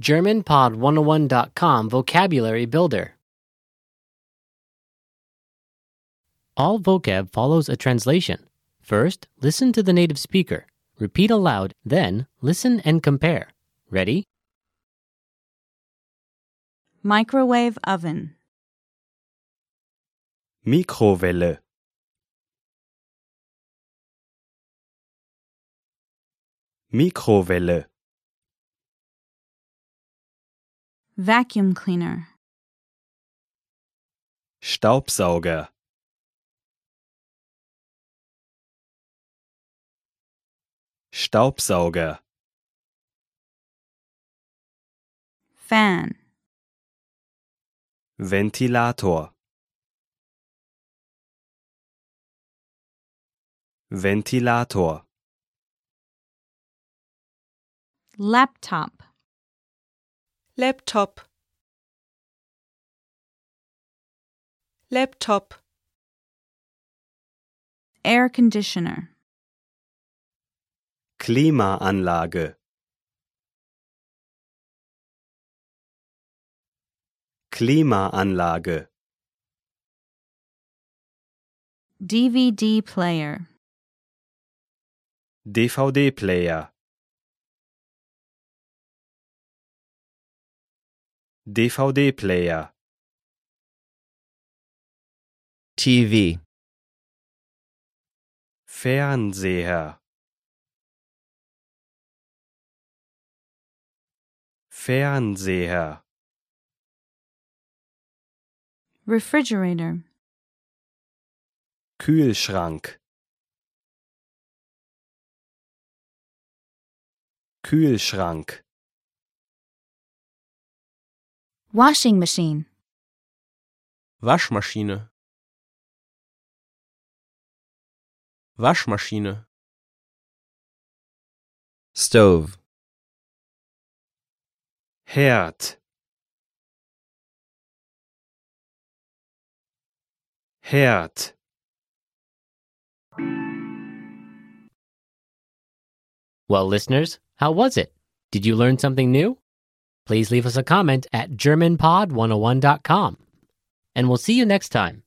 GermanPod101.com Vocabulary Builder. All vocab follows a translation. First, listen to the native speaker. Repeat aloud, then, listen and compare. Ready? Microwave oven. Mikrowelle. Mikrowelle. Vacuum cleaner. Staubsauger. Staubsauger. Fan. Ventilator. Ventilator. Laptop. Laptop Laptop Air conditioner. Klimaanlage. Klimaanlage. DVD player. DVD-Player. DVD-Player. TV, Fernseher. Fernseher. Refrigerator. Kühlschrank. Kühlschrank. Washing machine. Waschmaschine. Waschmaschine. stove, Herd. Herd. Well, listeners, how was it? Did you learn something new? Please leave us a comment at GermanPod101.com. And we'll see you next time.